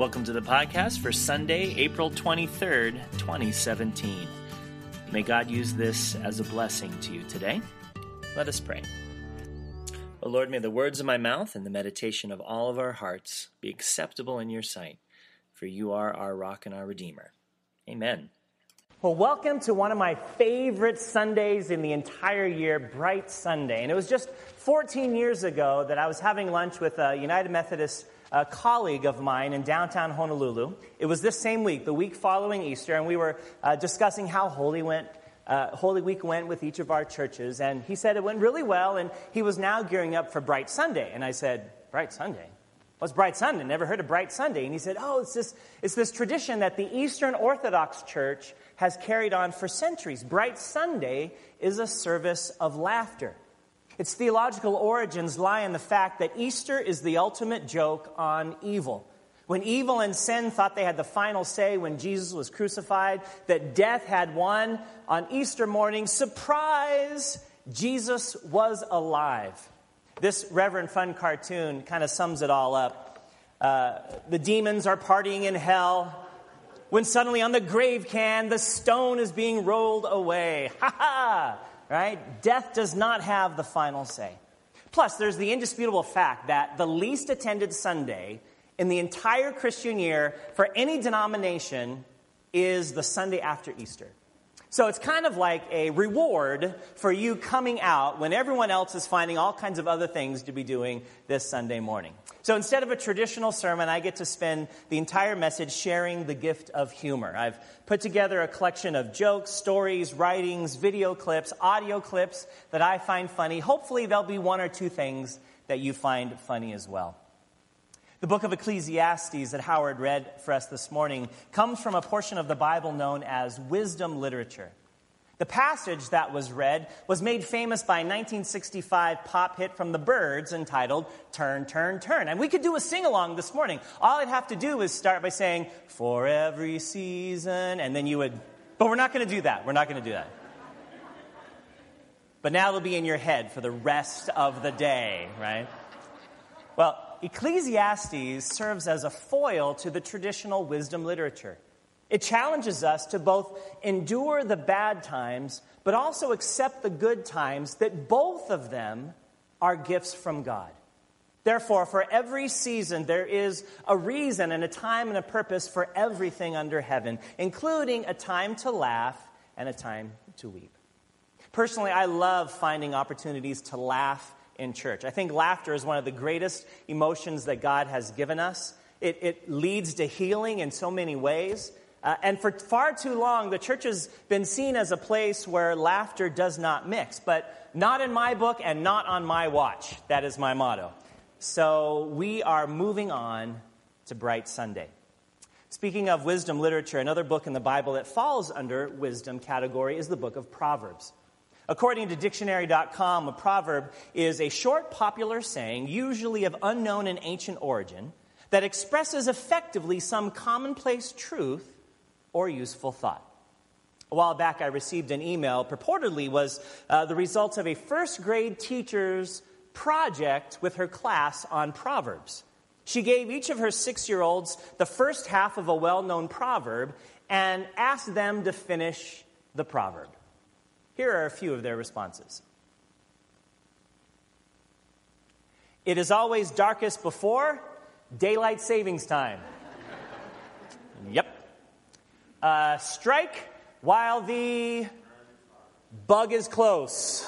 Welcome to the podcast for Sunday, April 23rd, 2017. May God use this as a blessing to you today. Let us pray. O Lord, may the words of my mouth and the meditation of all of our hearts be acceptable in your sight, for you are our rock and our redeemer. Amen. Well, welcome to one of my favorite Sundays in the entire year, Bright Sunday. And it was just 14 years ago that I was having lunch with a United Methodist a colleague of mine in downtown Honolulu. It was this same week, the week following Easter, and we were uh, discussing how Holy went. Uh, Holy Week went with each of our churches, and he said it went really well, and he was now gearing up for Bright Sunday. And I said, Bright Sunday? What's Bright Sunday? Never heard of Bright Sunday. And he said, Oh, it's this, it's this tradition that the Eastern Orthodox Church has carried on for centuries. Bright Sunday is a service of laughter. Its theological origins lie in the fact that Easter is the ultimate joke on evil. When evil and sin thought they had the final say when Jesus was crucified, that death had won, on Easter morning, surprise, Jesus was alive. This Reverend Fun cartoon kind of sums it all up. Uh, the demons are partying in hell when suddenly on the grave can the stone is being rolled away. Ha ha! Right? Death does not have the final say. Plus, there's the indisputable fact that the least attended Sunday in the entire Christian year for any denomination is the Sunday after Easter. So it's kind of like a reward for you coming out when everyone else is finding all kinds of other things to be doing this Sunday morning. So instead of a traditional sermon, I get to spend the entire message sharing the gift of humor. I've put together a collection of jokes, stories, writings, video clips, audio clips that I find funny. Hopefully, there'll be one or two things that you find funny as well. The book of Ecclesiastes that Howard read for us this morning comes from a portion of the Bible known as wisdom literature. The passage that was read was made famous by a 1965 pop hit from the Byrds entitled Turn, Turn, Turn. And we could do a sing along this morning. All I'd have to do is start by saying, For every season, and then you would, but we're not going to do that. We're not going to do that. But now it'll be in your head for the rest of the day, right? Well, Ecclesiastes serves as a foil to the traditional wisdom literature. It challenges us to both endure the bad times, but also accept the good times, that both of them are gifts from God. Therefore, for every season, there is a reason and a time and a purpose for everything under heaven, including a time to laugh and a time to weep. Personally, I love finding opportunities to laugh in church. I think laughter is one of the greatest emotions that God has given us. It, it leads to healing in so many ways. Uh, and for far too long, the church has been seen as a place where laughter does not mix. But not in my book and not on my watch. That is my motto. So we are moving on to Bright Sunday. Speaking of wisdom literature, another book in the Bible that falls under wisdom category is the book of Proverbs. According to dictionary.com, a proverb is a short, popular saying, usually of unknown and ancient origin, that expresses effectively some commonplace truth or useful thought. A while back, I received an email, purportedly was uh, the result of a first grade teacher's project with her class on Proverbs. She gave each of her six year olds the first half of a well known proverb and asked them to finish the proverb. Here are a few of their responses. It is always darkest before daylight savings time. yep. Uh, strike while the bug is close.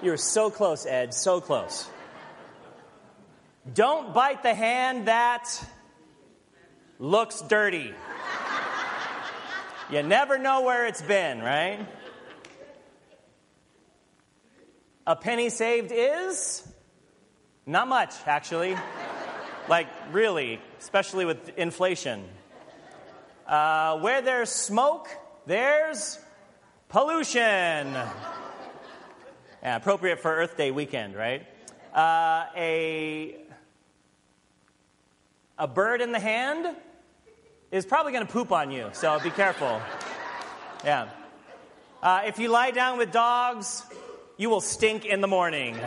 You're so close, Ed, so close. Don't bite the hand that looks dirty. You never know where it's been, right? A penny saved is not much, actually. like, really, especially with inflation. Uh, where there's smoke, there's pollution. Yeah, appropriate for Earth Day weekend, right? Uh, a, a bird in the hand is probably going to poop on you, so be careful. Yeah. Uh, if you lie down with dogs, you will stink in the morning.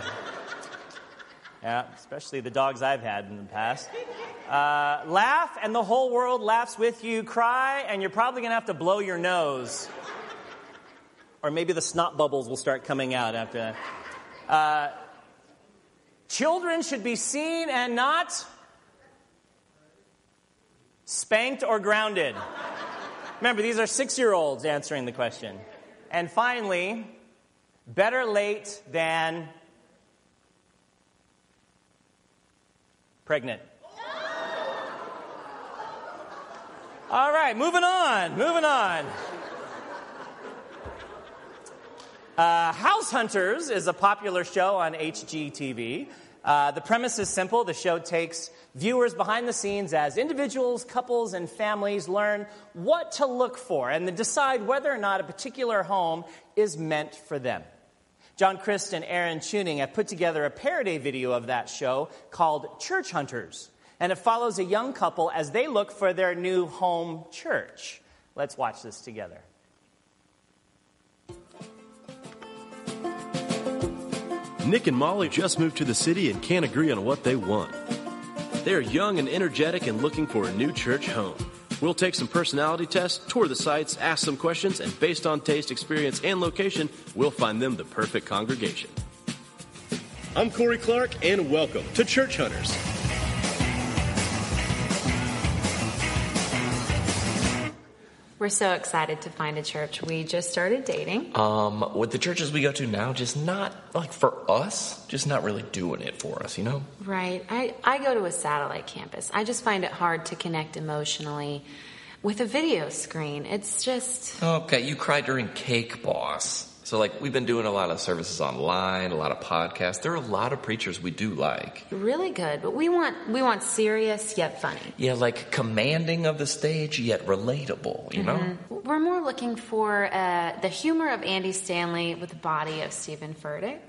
yeah, especially the dogs I've had in the past. Uh, laugh, and the whole world laughs with you. Cry, and you're probably going to have to blow your nose. Or maybe the snot bubbles will start coming out after that. Uh, children should be seen and not spanked or grounded. Remember, these are six year olds answering the question. And finally, better late than pregnant. All right, moving on, moving on. Uh, House Hunters is a popular show on HGTV. Uh, the premise is simple. The show takes viewers behind the scenes as individuals, couples, and families learn what to look for and then decide whether or not a particular home is meant for them. John Crist and Aaron Chewning have put together a parody video of that show called Church Hunters, and it follows a young couple as they look for their new home church. Let's watch this together. Nick and Molly just moved to the city and can't agree on what they want. They are young and energetic and looking for a new church home. We'll take some personality tests, tour the sites, ask some questions, and based on taste, experience, and location, we'll find them the perfect congregation. I'm Corey Clark, and welcome to Church Hunters. We're so excited to find a church. We just started dating. Um, with the churches we go to now, just not like for us, just not really doing it for us, you know? Right. I, I go to a satellite campus. I just find it hard to connect emotionally with a video screen. It's just. Okay, you cried during Cake Boss. So, like, we've been doing a lot of services online, a lot of podcasts. There are a lot of preachers we do like. Really good, but we want we want serious yet funny. Yeah, like commanding of the stage yet relatable. You know, mm-hmm. we're more looking for uh, the humor of Andy Stanley with the body of Steven Furtick.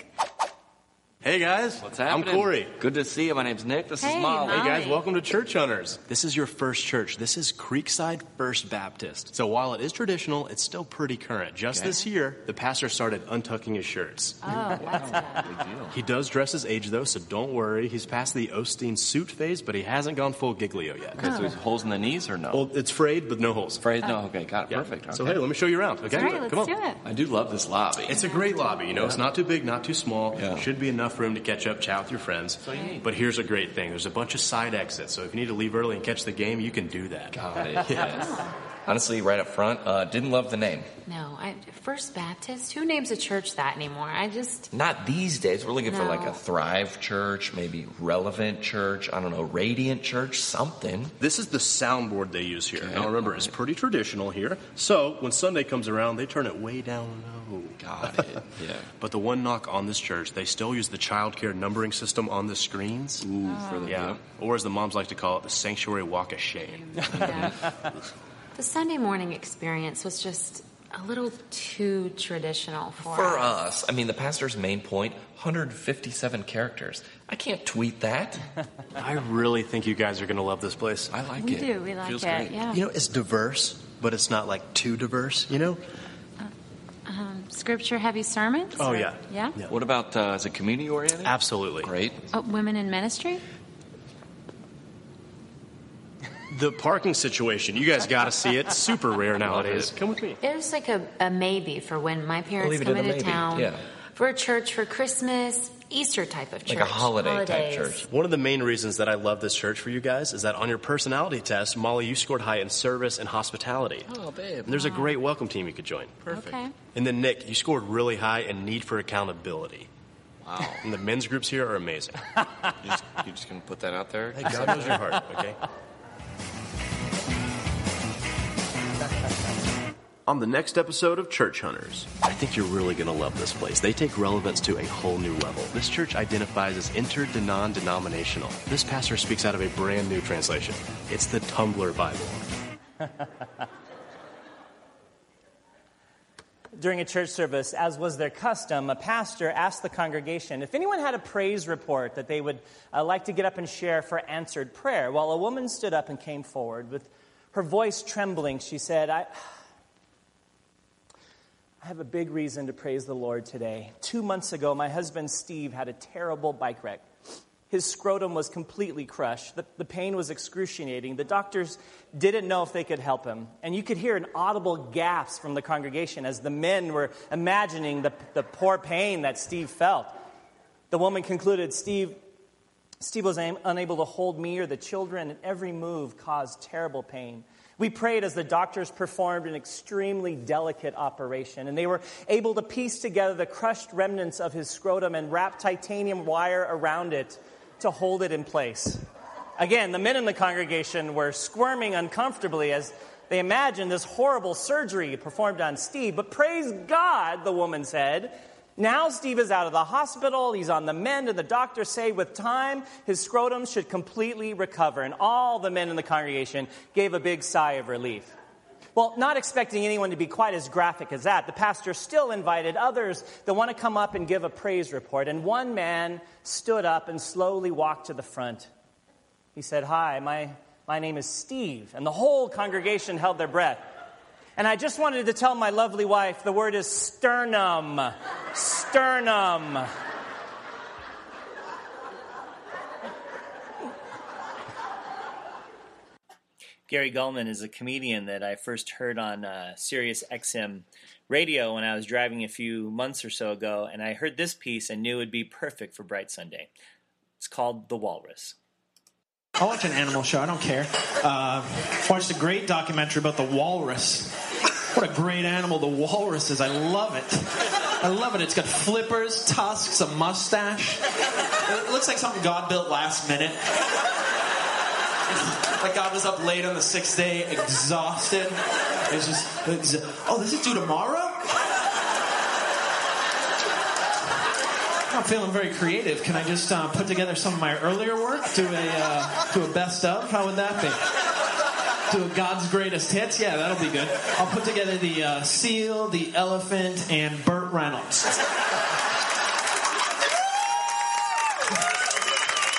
Hey guys, what's happening? I'm Corey. Good to see you. My name's Nick. This hey, is Molly. Hey guys, welcome to Church Hunters. This is your first church. This is Creekside First Baptist. So while it is traditional, it's still pretty current. Just okay. this year, the pastor started untucking his shirts. Oh, that's a big deal. He does dress his age though, so don't worry. He's past the Osteen suit phase, but he hasn't gone full Giglio yet. Okay, so he's holes in the knees or no? Well, it's frayed, but no holes. Frayed? No. Oh. Okay, got it. Yeah. Perfect. Okay. So hey, let me show you around. Okay, All right, let's come on. do it. I do love this lobby. It's a great lobby. You know, yeah. it's not too big, not too small. Yeah. Should be enough room to catch up, chat with your friends. But here's a great thing: there's a bunch of side exits. So if you need to leave early and catch the game, you can do that. Got it. yes. Honestly, right up front, uh, didn't love the name. No, I, First Baptist. Who names a church that anymore? I just not these days. We're looking no. for like a Thrive Church, maybe Relevant Church. I don't know, Radiant Church, something. This is the soundboard they use here. Okay. Now remember, it's pretty traditional here. So when Sunday comes around, they turn it way down low. Got it. Yeah. but the one knock on this church, they still use the child care numbering system on the screens. Ooh, oh. for the yeah. Or as the moms like to call it, the sanctuary walk of shame. Yeah. the Sunday morning experience was just a little too traditional for, for us. us. I mean, the pastor's main point 157 characters. I can't tweet that. I really think you guys are going to love this place. I like we it. We do. We like Feels it. Great. Yeah. You know, it's diverse, but it's not like too diverse, you know? Uh, um, scripture heavy sermons? Oh, yeah. yeah. yeah. What about, uh, is it community oriented? Absolutely. Great. Oh, women in ministry? The parking situation. You guys got to see it. It's super rare nowadays. Come with me. There's like a, a maybe for when my parents come into town yeah. for a church for Christmas, Easter type of church. Like a holiday Holidays. type church. One of the main reasons that I love this church for you guys is that on your personality test, Molly, you scored high in service and hospitality. Oh, babe. And there's a great welcome team you could join. Perfect. Okay. And then Nick, you scored really high in need for accountability. Wow. And the men's groups here are amazing. you just, you just gonna put that out there? Hey, God knows your heart, okay? On the next episode of Church Hunters, I think you're really going to love this place. They take relevance to a whole new level. This church identifies as inter-non denominational. This pastor speaks out of a brand new translation. It's the Tumblr Bible. During a church service, as was their custom, a pastor asked the congregation if anyone had a praise report that they would uh, like to get up and share for answered prayer. While a woman stood up and came forward with her voice trembling, she said, I. I have a big reason to praise the Lord today. Two months ago, my husband Steve had a terrible bike wreck. His scrotum was completely crushed. The, the, pain was excruciating. The doctors didn't know if they could help him. And you could hear an audible gasp from the congregation as the men were imagining the, the poor pain that Steve felt. The woman concluded Steve, Steve was unable to hold me or the children, and every move caused terrible pain. We prayed as the doctors performed an extremely delicate operation, and they were able to piece together the crushed remnants of his scrotum and wrap titanium wire around it to hold it in place. Again, the men in the congregation were squirming uncomfortably as they imagined this horrible surgery performed on Steve. But praise God, the woman said. Now Steve is out of the hospital, he's on the mend, and the doctors say with time his scrotum should completely recover. And all the men in the congregation gave a big sigh of relief. Well, not expecting anyone to be quite as graphic as that, the pastor still invited others that want to come up and give a praise report. And one man stood up and slowly walked to the front. He said, Hi, my, my name is Steve. And the whole congregation held their breath. And I just wanted to tell my lovely wife the word is sternum. Sternum. Gary Gulman is a comedian that I first heard on uh, Sirius XM radio when I was driving a few months or so ago, and I heard this piece and knew it would be perfect for Bright Sunday. It's called The Walrus. I'll watch an animal show. I don't care. Uh, watched a great documentary about the walrus. What a great animal the walrus is. I love it. I love it. It's got flippers, tusks, a mustache. It looks like something God built last minute. Like God was up late on the sixth day, exhausted. It's just, it's, oh, this is due tomorrow? I'm feeling very creative. Can I just uh, put together some of my earlier work, do a uh, do a best of? How would that be? A God's greatest hits? Yeah, that'll be good. I'll put together the uh, seal, the elephant, and Burt Reynolds.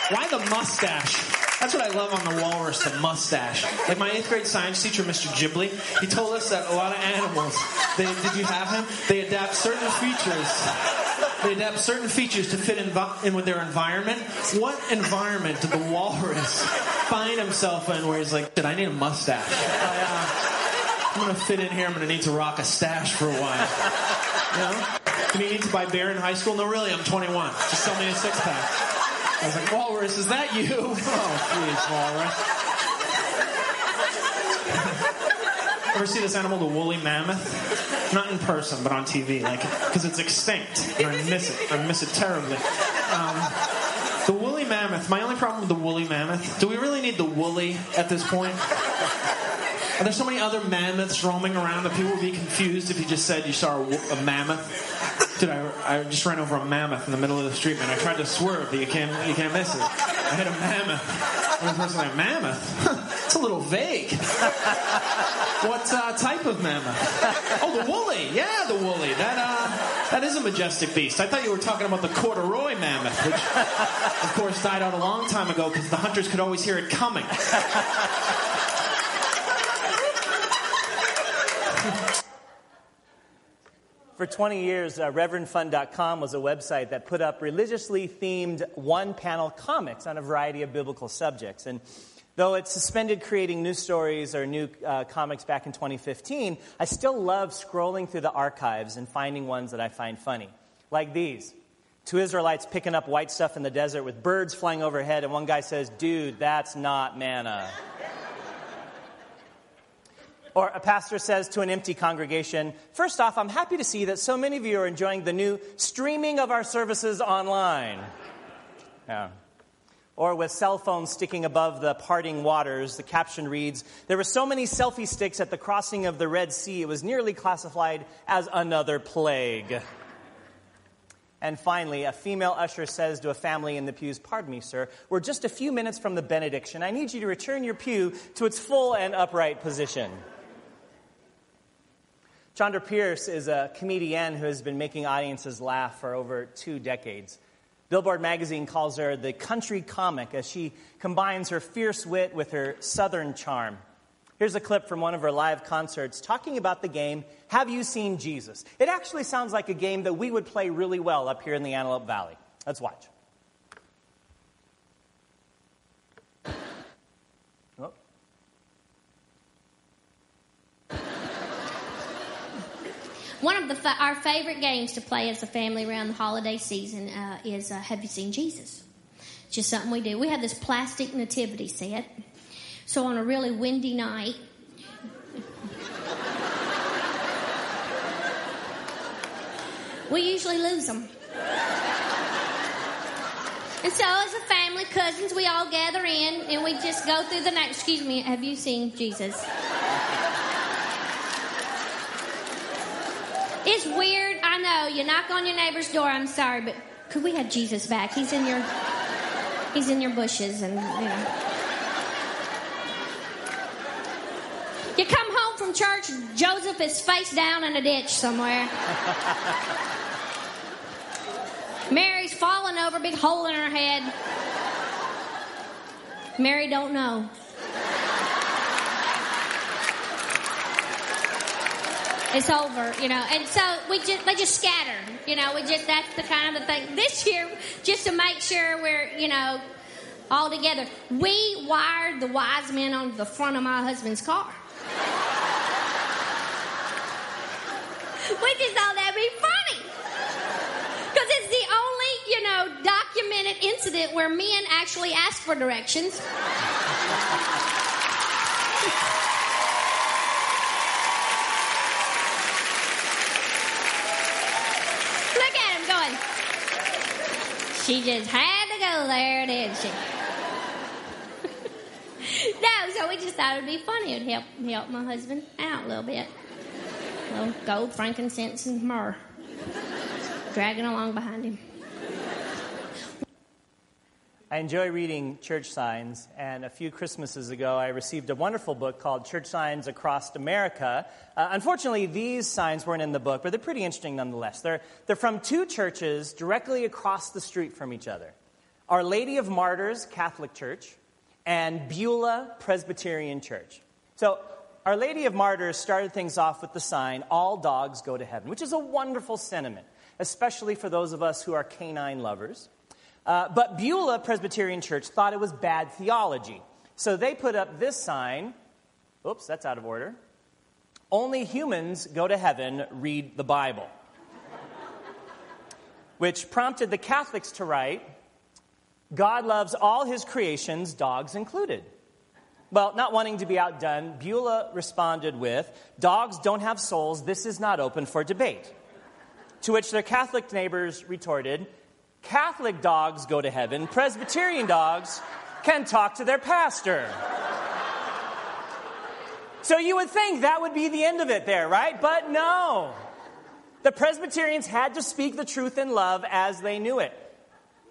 Why the mustache? That's what I love on the walrus, the mustache. Like my eighth grade science teacher, Mr. Ghibli, he told us that a lot of animals, they, did you have him? They adapt certain features. They adapt certain features to fit in, in with their environment. What environment did the walrus find himself in where he's like, "Did I need a mustache. I, uh, I'm gonna fit in here. I'm gonna need to rock a stash for a while. You know? Do you need to buy beer in high school? No, really. I'm 21. Just sell me a six pack. I was like, Walrus, is that you? Oh, jeez, Walrus. Ever see this animal, the woolly mammoth? Not in person, but on TV, like, because it's extinct, and I miss it. I miss it terribly. Um, the woolly mammoth. My only problem with the woolly mammoth. Do we really need the woolly at this point? Are there so many other mammoths roaming around that people would be confused if you just said you saw a, a mammoth? Dude, I, I just ran over a mammoth in the middle of the street, man. I tried to swerve, but you can't, you can't miss it. I hit a mammoth. One person like, mammoth? A little vague. what uh, type of mammoth? Oh, the woolly. Yeah, the woolly. That, uh, that is a majestic beast. I thought you were talking about the corduroy mammoth, which, of course, died out a long time ago because the hunters could always hear it coming. For 20 years, uh, ReverendFun.com was a website that put up religiously themed one panel comics on a variety of biblical subjects. And though it suspended creating new stories or new uh, comics back in 2015, I still love scrolling through the archives and finding ones that I find funny. Like these two Israelites picking up white stuff in the desert with birds flying overhead, and one guy says, Dude, that's not manna. Or a pastor says to an empty congregation, First off, I'm happy to see that so many of you are enjoying the new streaming of our services online. Yeah. Or with cell phones sticking above the parting waters, the caption reads, There were so many selfie sticks at the crossing of the Red Sea, it was nearly classified as another plague. And finally, a female usher says to a family in the pews, Pardon me, sir, we're just a few minutes from the benediction. I need you to return your pew to its full and upright position. Chonda Pierce is a comedian who has been making audiences laugh for over two decades. Billboard magazine calls her the country comic as she combines her fierce wit with her southern charm. Here's a clip from one of her live concerts talking about the game Have You Seen Jesus? It actually sounds like a game that we would play really well up here in the Antelope Valley. Let's watch. Oh. One of the our favorite games to play as a family around the holiday season uh, is uh, Have you seen Jesus? It's just something we do. We have this plastic nativity set. So on a really windy night, we usually lose them. And so, as a family, cousins, we all gather in and we just go through the night. Excuse me, have you seen Jesus? It's weird, I know. You knock on your neighbor's door. I'm sorry, but could we have Jesus back? He's in your, he's in your bushes, and you know. You come home from church, Joseph is face down in a ditch somewhere. Mary's falling over, big hole in her head. Mary don't know. It's over, you know, and so we just they just scatter, you know. We just that's the kind of thing. This year, just to make sure we're, you know, all together, we wired the wise men on the front of my husband's car. we just thought that'd be funny. Because it's the only, you know, documented incident where men actually ask for directions. Look at him going. She just had to go there, didn't she? no, so we just thought it'd be funny. It'd help help my husband out a little bit. A little gold, frankincense, and myrrh dragging along behind him. I enjoy reading church signs, and a few Christmases ago, I received a wonderful book called Church Signs Across America. Uh, unfortunately, these signs weren't in the book, but they're pretty interesting nonetheless. They're, they're from two churches directly across the street from each other Our Lady of Martyrs Catholic Church and Beulah Presbyterian Church. So, Our Lady of Martyrs started things off with the sign, All dogs go to heaven, which is a wonderful sentiment, especially for those of us who are canine lovers. Uh, but Beulah Presbyterian Church thought it was bad theology. So they put up this sign. Oops, that's out of order. Only humans go to heaven, read the Bible. Which prompted the Catholics to write God loves all his creations, dogs included. Well, not wanting to be outdone, Beulah responded with Dogs don't have souls, this is not open for debate. To which their Catholic neighbors retorted Catholic dogs go to heaven, Presbyterian dogs can talk to their pastor. So you would think that would be the end of it there, right? But no. The Presbyterians had to speak the truth in love as they knew it.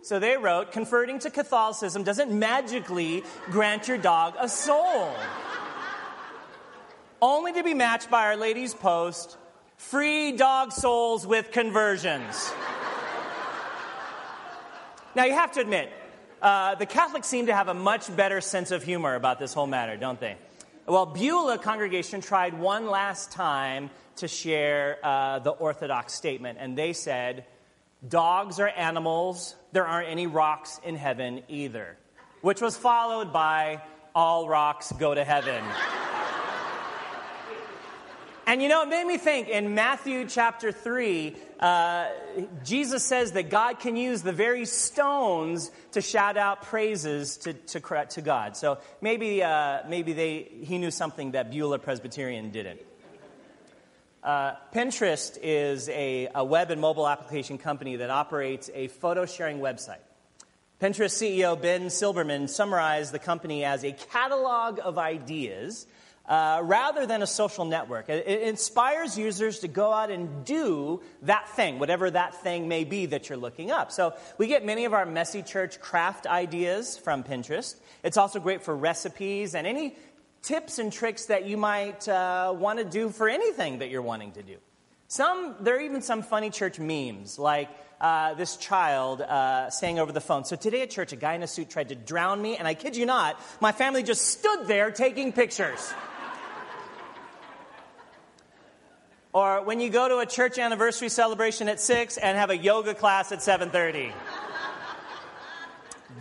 So they wrote, converting to Catholicism doesn't magically grant your dog a soul. Only to be matched by Our Lady's post, free dog souls with conversions. Now, you have to admit, uh, the Catholics seem to have a much better sense of humor about this whole matter, don't they? Well, Beulah congregation tried one last time to share uh, the Orthodox statement, and they said, Dogs are animals, there aren't any rocks in heaven either, which was followed by, All rocks go to heaven. And you know, it made me think in Matthew chapter 3, uh, Jesus says that God can use the very stones to shout out praises to, to, to God. So maybe, uh, maybe they, he knew something that Beulah Presbyterian didn't. Uh, Pinterest is a, a web and mobile application company that operates a photo sharing website. Pinterest CEO Ben Silbermann summarized the company as a catalog of ideas uh, rather than a social network. It, it, inspires users to go out and do that thing, whatever that thing may be that you're looking up. So we get many of our messy church craft ideas from Pinterest. It's also great for recipes and any tips and tricks that you might uh, want to do for anything that you're wanting to do. Some, there are even some funny church memes, like uh, this child uh, saying over the phone, So today at church, a guy in a suit tried to drown me, and I kid you not, my family just stood there taking pictures. Or when you go to a church anniversary celebration at 6 and have a yoga class at 7:30.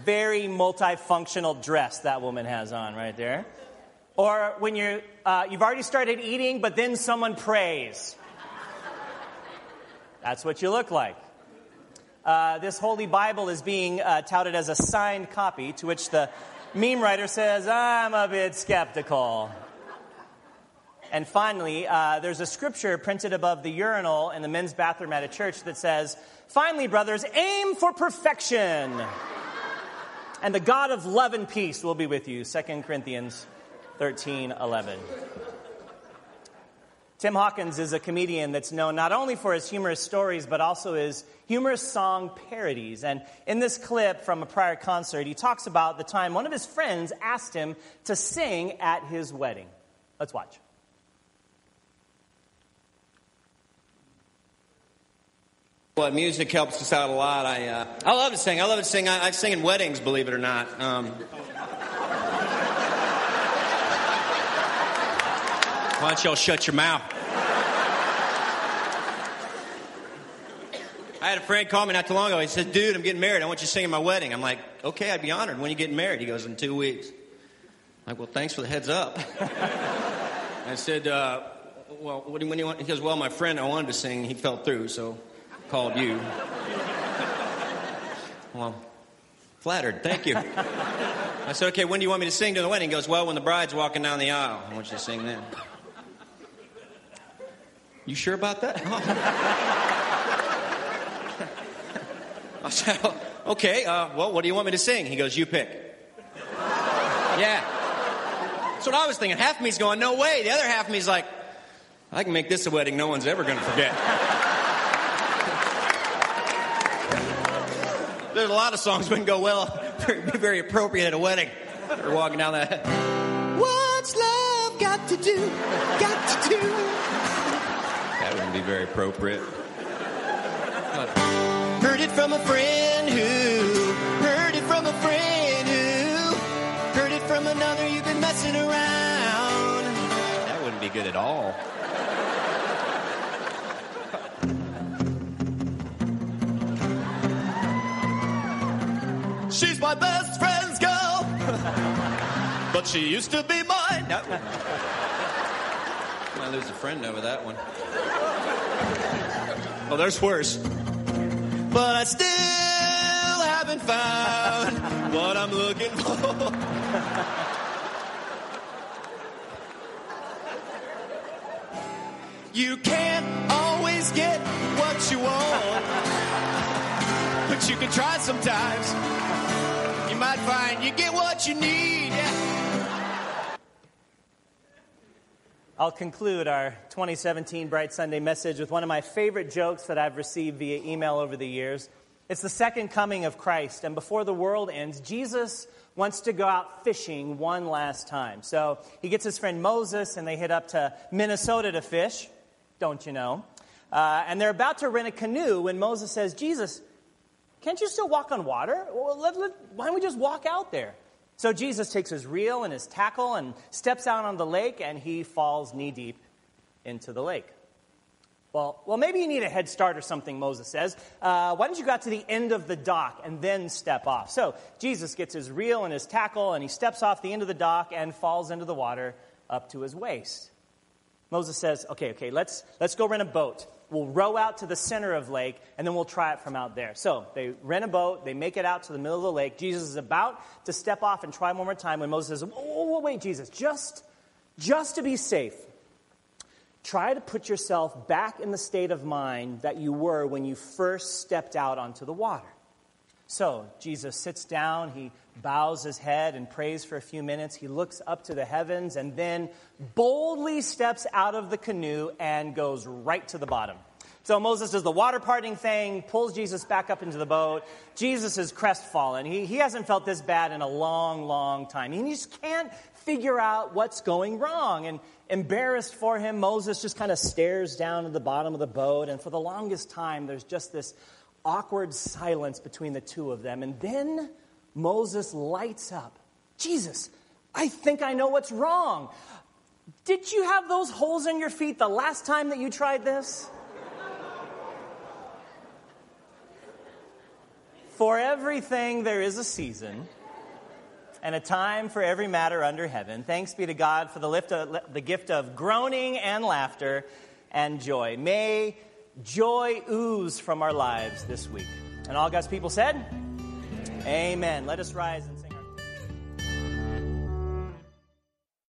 Very multifunctional dress that woman has on right there. Or when you're, uh, you've already started eating, but then someone prays. That's what you look like. Uh, this Holy Bible is being uh, touted as a signed copy, to which the meme writer says, I'm a bit skeptical. And finally, uh, there's a scripture printed above the urinal in the men's bathroom at a church that says, Finally, brothers, aim for perfection. And the God of love and peace will be with you. 2 Corinthians 13 11. Tim Hawkins is a comedian that's known not only for his humorous stories, but also his humorous song parodies. And in this clip from a prior concert, he talks about the time one of his friends asked him to sing at his wedding. Let's watch. Well, music helps us out a lot. I, uh, I love to sing. I love to sing. I, I sing in weddings, believe it or not. Um, why don't y'all shut your mouth? I had a friend call me not too long ago. He said, "Dude, I'm getting married. I want you to sing at my wedding." I'm like, "Okay, I'd be honored. When you getting married?" He goes, "In two weeks." I'm like, "Well, thanks for the heads up." I said, uh, "Well, when do you want?" He goes, "Well, my friend, I wanted to sing. He fell through, so called you." Well, flattered. Thank you. I said, "Okay, when do you want me to sing to the wedding?" He goes, "Well, when the bride's walking down the aisle. I want you to sing then." You sure about that? I said, okay, uh, well, what do you want me to sing? He goes, you pick. yeah. That's what I was thinking. Half of me's going, no way. The other half of me's like, I can make this a wedding no one's ever going to forget. There's a lot of songs wouldn't go well, be very appropriate at a wedding. Or walking down that. What's love got to do? Got to do? That wouldn't be very appropriate. Heard it from a friend who heard it from a friend who heard it from another. You've been messing around. That wouldn't be good at all. My best friend's girl, but she used to be mine. No. Might lose a friend over that one. Oh, there's worse but I still haven't found what I'm looking for. You can't always get what you want, but you can try sometimes. You might find you get what you need. I'll conclude our 2017 Bright Sunday message with one of my favorite jokes that I've received via email over the years. It's the second coming of Christ, and before the world ends, Jesus wants to go out fishing one last time. So he gets his friend Moses, and they head up to Minnesota to fish, don't you know? Uh, and they're about to rent a canoe when Moses says, Jesus, can't you still walk on water? Well, let, let, why don't we just walk out there? So Jesus takes his reel and his tackle and steps out on the lake, and he falls knee deep into the lake. Well, well, maybe you need a head start or something, Moses says. Uh, why don't you go out to the end of the dock and then step off? So Jesus gets his reel and his tackle, and he steps off the end of the dock and falls into the water up to his waist. Moses says, okay, okay, let's, let's go rent a boat. We'll row out to the center of lake, and then we'll try it from out there. So they rent a boat, they make it out to the middle of the lake. Jesus is about to step off and try one more time when Moses says, Oh, wait, Jesus, just, just to be safe, try to put yourself back in the state of mind that you were when you first stepped out onto the water. So Jesus sits down, he bows his head and prays for a few minutes. He looks up to the heavens and then boldly steps out of the canoe and goes right to the bottom. So Moses does the water parting thing, pulls Jesus back up into the boat. Jesus is crestfallen. He, he hasn't felt this bad in a long, long time. He just can't figure out what's going wrong. And embarrassed for him, Moses just kind of stares down at the bottom of the boat. And for the longest time, there's just this awkward silence between the two of them. And then Moses lights up. Jesus, I think I know what's wrong. Did you have those holes in your feet the last time that you tried this? For everything there is a season and a time for every matter under heaven. Thanks be to God for the, of, the gift of groaning and laughter and joy. May joy ooze from our lives this week. And all God's people said, Amen. Let us rise and.